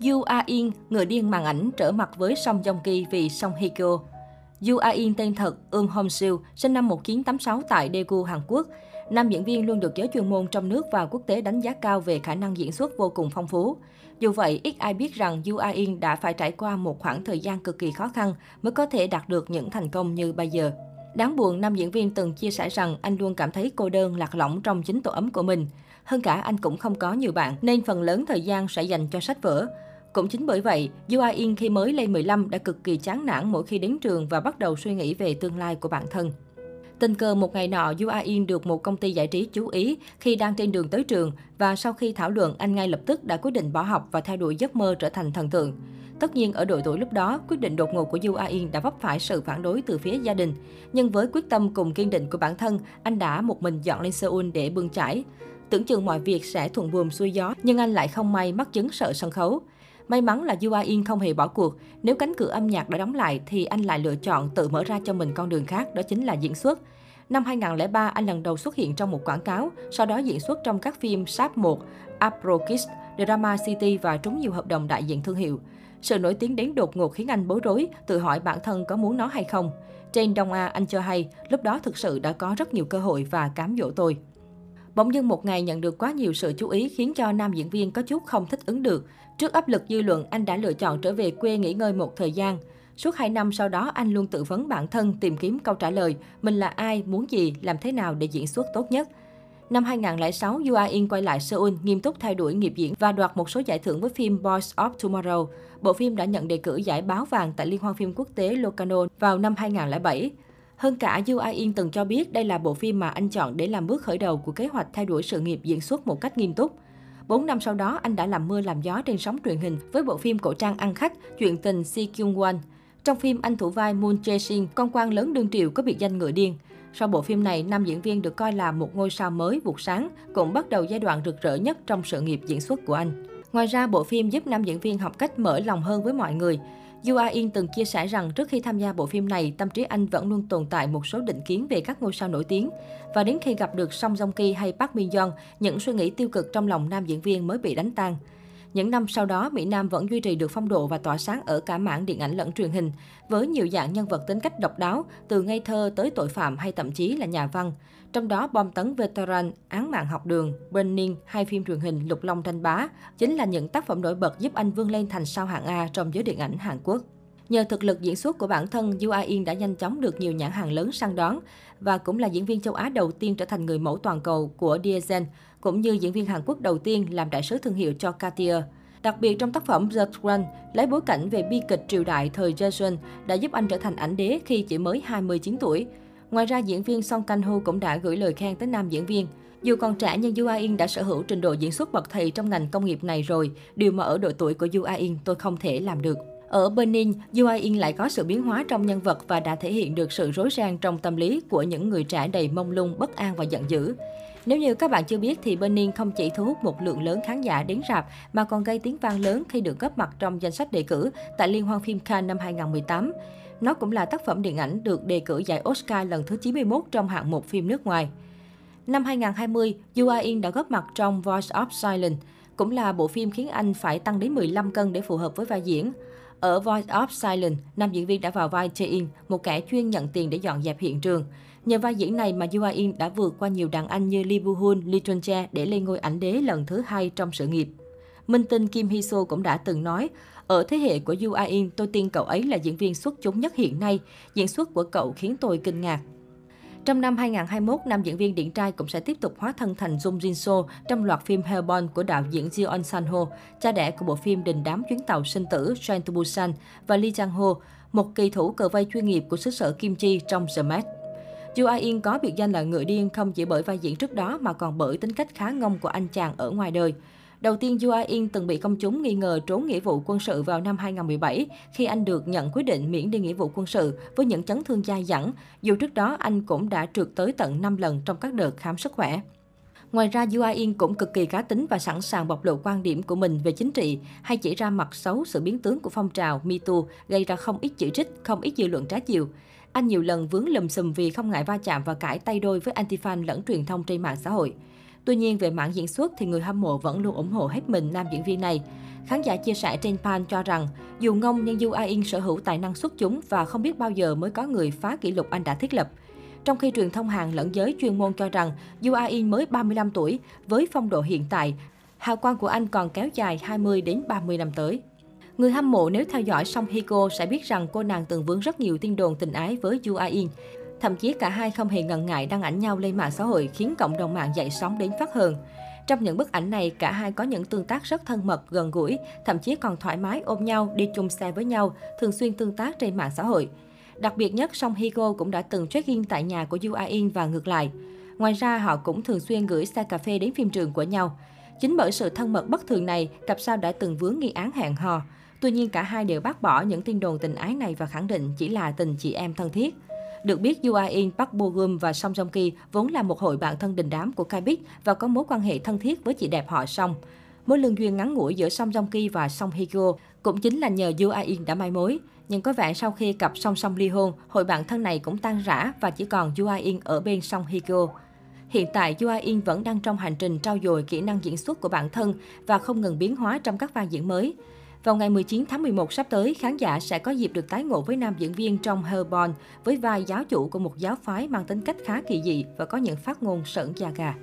Yu A In, người điên màn ảnh trở mặt với Song Joong Ki vì Song Hye Kyo. Yu A In tên thật Eun Hong Sil, sinh năm 1986 tại Daegu, Hàn Quốc. Nam diễn viên luôn được giới chuyên môn trong nước và quốc tế đánh giá cao về khả năng diễn xuất vô cùng phong phú. Dù vậy, ít ai biết rằng Yu A In đã phải trải qua một khoảng thời gian cực kỳ khó khăn mới có thể đạt được những thành công như bây giờ. Đáng buồn, nam diễn viên từng chia sẻ rằng anh luôn cảm thấy cô đơn, lạc lõng trong chính tổ ấm của mình. Hơn cả anh cũng không có nhiều bạn, nên phần lớn thời gian sẽ dành cho sách vở. Cũng chính bởi vậy, Yu A In khi mới lên 15 đã cực kỳ chán nản mỗi khi đến trường và bắt đầu suy nghĩ về tương lai của bản thân. Tình cờ một ngày nọ, Yu A In được một công ty giải trí chú ý khi đang trên đường tới trường và sau khi thảo luận, anh ngay lập tức đã quyết định bỏ học và theo đuổi giấc mơ trở thành thần tượng. Tất nhiên, ở độ tuổi lúc đó, quyết định đột ngột của Yu A In đã vấp phải sự phản đối từ phía gia đình. Nhưng với quyết tâm cùng kiên định của bản thân, anh đã một mình dọn lên Seoul để bươn trải. Tưởng chừng mọi việc sẽ thuận buồm xuôi gió, nhưng anh lại không may mắc chứng sợ sân khấu. May mắn là Yu A In không hề bỏ cuộc. Nếu cánh cửa âm nhạc đã đóng lại thì anh lại lựa chọn tự mở ra cho mình con đường khác, đó chính là diễn xuất. Năm 2003, anh lần đầu xuất hiện trong một quảng cáo, sau đó diễn xuất trong các phim Sáp 1, Apro Kids, Drama City và trúng nhiều hợp đồng đại diện thương hiệu. Sự nổi tiếng đến đột ngột khiến anh bối rối, tự hỏi bản thân có muốn nó hay không. Trên Đông A, anh cho hay, lúc đó thực sự đã có rất nhiều cơ hội và cám dỗ tôi. Bỗng dưng một ngày nhận được quá nhiều sự chú ý khiến cho nam diễn viên có chút không thích ứng được. Trước áp lực dư luận, anh đã lựa chọn trở về quê nghỉ ngơi một thời gian. Suốt 2 năm sau đó, anh luôn tự vấn bản thân tìm kiếm câu trả lời, mình là ai, muốn gì, làm thế nào để diễn xuất tốt nhất. Năm 2006, Yoo In quay lại Seoul, nghiêm túc thay đổi nghiệp diễn và đoạt một số giải thưởng với phim Boys of Tomorrow. Bộ phim đã nhận đề cử giải báo vàng tại Liên hoan phim quốc tế Locarno vào năm 2007. Hơn cả, Yu Ai Yên từng cho biết đây là bộ phim mà anh chọn để làm bước khởi đầu của kế hoạch theo đuổi sự nghiệp diễn xuất một cách nghiêm túc. 4 năm sau đó, anh đã làm mưa làm gió trên sóng truyền hình với bộ phim cổ trang ăn khách Chuyện tình Si Kyung Won. Trong phim, anh thủ vai Moon Jae Shin, con quan lớn đương triều có biệt danh ngựa điên. Sau bộ phim này, nam diễn viên được coi là một ngôi sao mới vụt sáng, cũng bắt đầu giai đoạn rực rỡ nhất trong sự nghiệp diễn xuất của anh. Ngoài ra, bộ phim giúp nam diễn viên học cách mở lòng hơn với mọi người. Yu A In từng chia sẻ rằng trước khi tham gia bộ phim này, tâm trí anh vẫn luôn tồn tại một số định kiến về các ngôi sao nổi tiếng. Và đến khi gặp được Song Joong Ki hay Park Min Young, những suy nghĩ tiêu cực trong lòng nam diễn viên mới bị đánh tan. Những năm sau đó, Mỹ Nam vẫn duy trì được phong độ và tỏa sáng ở cả mảng điện ảnh lẫn truyền hình, với nhiều dạng nhân vật tính cách độc đáo, từ ngây thơ tới tội phạm hay thậm chí là nhà văn. Trong đó, Bom tấn Veteran, Án mạng học đường, Burning, hai phim truyền hình Lục Long Thanh Bá, chính là những tác phẩm nổi bật giúp anh vươn lên thành sao hạng A trong giới điện ảnh Hàn Quốc. Nhờ thực lực diễn xuất của bản thân, Yu A In đã nhanh chóng được nhiều nhãn hàng lớn săn đón và cũng là diễn viên châu Á đầu tiên trở thành người mẫu toàn cầu của Diesel, cũng như diễn viên Hàn Quốc đầu tiên làm đại sứ thương hiệu cho Cartier. Đặc biệt trong tác phẩm The Crown lấy bối cảnh về bi kịch triều đại thời Joseon đã giúp anh trở thành ảnh đế khi chỉ mới 29 tuổi. Ngoài ra, diễn viên Song Kang Ho cũng đã gửi lời khen tới nam diễn viên. Dù còn trẻ nhưng Yu A In đã sở hữu trình độ diễn xuất bậc thầy trong ngành công nghiệp này rồi, điều mà ở độ tuổi của Yu A In tôi không thể làm được. Ở Benin, Yu In lại có sự biến hóa trong nhân vật và đã thể hiện được sự rối ren trong tâm lý của những người trẻ đầy mông lung, bất an và giận dữ. Nếu như các bạn chưa biết thì Benin không chỉ thu hút một lượng lớn khán giả đến rạp mà còn gây tiếng vang lớn khi được góp mặt trong danh sách đề cử tại Liên hoan phim Cannes năm 2018. Nó cũng là tác phẩm điện ảnh được đề cử giải Oscar lần thứ 91 trong hạng mục phim nước ngoài. Năm 2020, Yu In đã góp mặt trong Voice of Silence, cũng là bộ phim khiến anh phải tăng đến 15 cân để phù hợp với vai diễn. Ở Voice of Silence, nam diễn viên đã vào vai Jae-in, một kẻ chuyên nhận tiền để dọn dẹp hiện trường. Nhờ vai diễn này mà Yoo In đã vượt qua nhiều đàn anh như Lee Boo Hun, Lee Chun-jae để lên ngôi ảnh đế lần thứ hai trong sự nghiệp. Minh tinh Kim Hee So cũng đã từng nói, ở thế hệ của Yoo In, tôi tin cậu ấy là diễn viên xuất chúng nhất hiện nay. Diễn xuất của cậu khiến tôi kinh ngạc. Trong năm 2021, nam diễn viên điện trai cũng sẽ tiếp tục hóa thân thành Jung Jin So trong loạt phim Hellboy của đạo diễn Jeon San Ho, cha đẻ của bộ phim Đình đám chuyến tàu sinh tử Train to Busan và Lee Chang Ho, một kỳ thủ cờ vây chuyên nghiệp của xứ sở Kim Chi trong The Mask. Yu A In có biệt danh là người điên không chỉ bởi vai diễn trước đó mà còn bởi tính cách khá ngông của anh chàng ở ngoài đời. Đầu tiên, Yu In từng bị công chúng nghi ngờ trốn nghĩa vụ quân sự vào năm 2017 khi anh được nhận quyết định miễn đi nghĩa vụ quân sự với những chấn thương dai dẳng, dù trước đó anh cũng đã trượt tới tận 5 lần trong các đợt khám sức khỏe. Ngoài ra, Yu In cũng cực kỳ cá tính và sẵn sàng bộc lộ quan điểm của mình về chính trị hay chỉ ra mặt xấu sự biến tướng của phong trào Me Too, gây ra không ít chỉ trích, không ít dư luận trái chiều. Anh nhiều lần vướng lùm xùm vì không ngại va chạm và cãi tay đôi với anti-fan lẫn truyền thông trên mạng xã hội. Tuy nhiên, về mảng diễn xuất thì người hâm mộ vẫn luôn ủng hộ hết mình nam diễn viên này. Khán giả chia sẻ trên fan cho rằng, dù ngông nhưng Yu A In sở hữu tài năng xuất chúng và không biết bao giờ mới có người phá kỷ lục anh đã thiết lập. Trong khi truyền thông Hàn lẫn giới chuyên môn cho rằng Yu A In mới 35 tuổi, với phong độ hiện tại, hào quang của anh còn kéo dài 20 đến 30 năm tới. Người hâm mộ nếu theo dõi Song Hiko sẽ biết rằng cô nàng từng vướng rất nhiều tin đồn tình ái với Yu A In. Thậm chí cả hai không hề ngần ngại đăng ảnh nhau lên mạng xã hội khiến cộng đồng mạng dậy sóng đến phát hờn. Trong những bức ảnh này, cả hai có những tương tác rất thân mật, gần gũi, thậm chí còn thoải mái ôm nhau, đi chung xe với nhau, thường xuyên tương tác trên mạng xã hội. Đặc biệt nhất, Song Hye cũng đã từng check-in tại nhà của Yu A In và ngược lại. Ngoài ra, họ cũng thường xuyên gửi xe cà phê đến phim trường của nhau. Chính bởi sự thân mật bất thường này, cặp sao đã từng vướng nghi án hẹn hò. Tuy nhiên, cả hai đều bác bỏ những tin đồn tình ái này và khẳng định chỉ là tình chị em thân thiết. Được biết, Yu In, Park Bo Gum và Song Joong Ki vốn là một hội bạn thân đình đám của Kai và có mối quan hệ thân thiết với chị đẹp họ Song. Mối lương duyên ngắn ngủi giữa Song Joong Ki và Song Hye Kyo cũng chính là nhờ Yu In đã mai mối. Nhưng có vẻ sau khi cặp song song ly hôn, hội bạn thân này cũng tan rã và chỉ còn Yu In ở bên Song Hye Kyo. Hiện tại, Yu In vẫn đang trong hành trình trau dồi kỹ năng diễn xuất của bản thân và không ngừng biến hóa trong các vai diễn mới. Vào ngày 19 tháng 11 sắp tới, khán giả sẽ có dịp được tái ngộ với nam diễn viên trong Hellborn với vai giáo chủ của một giáo phái mang tính cách khá kỳ dị và có những phát ngôn sợn da gà.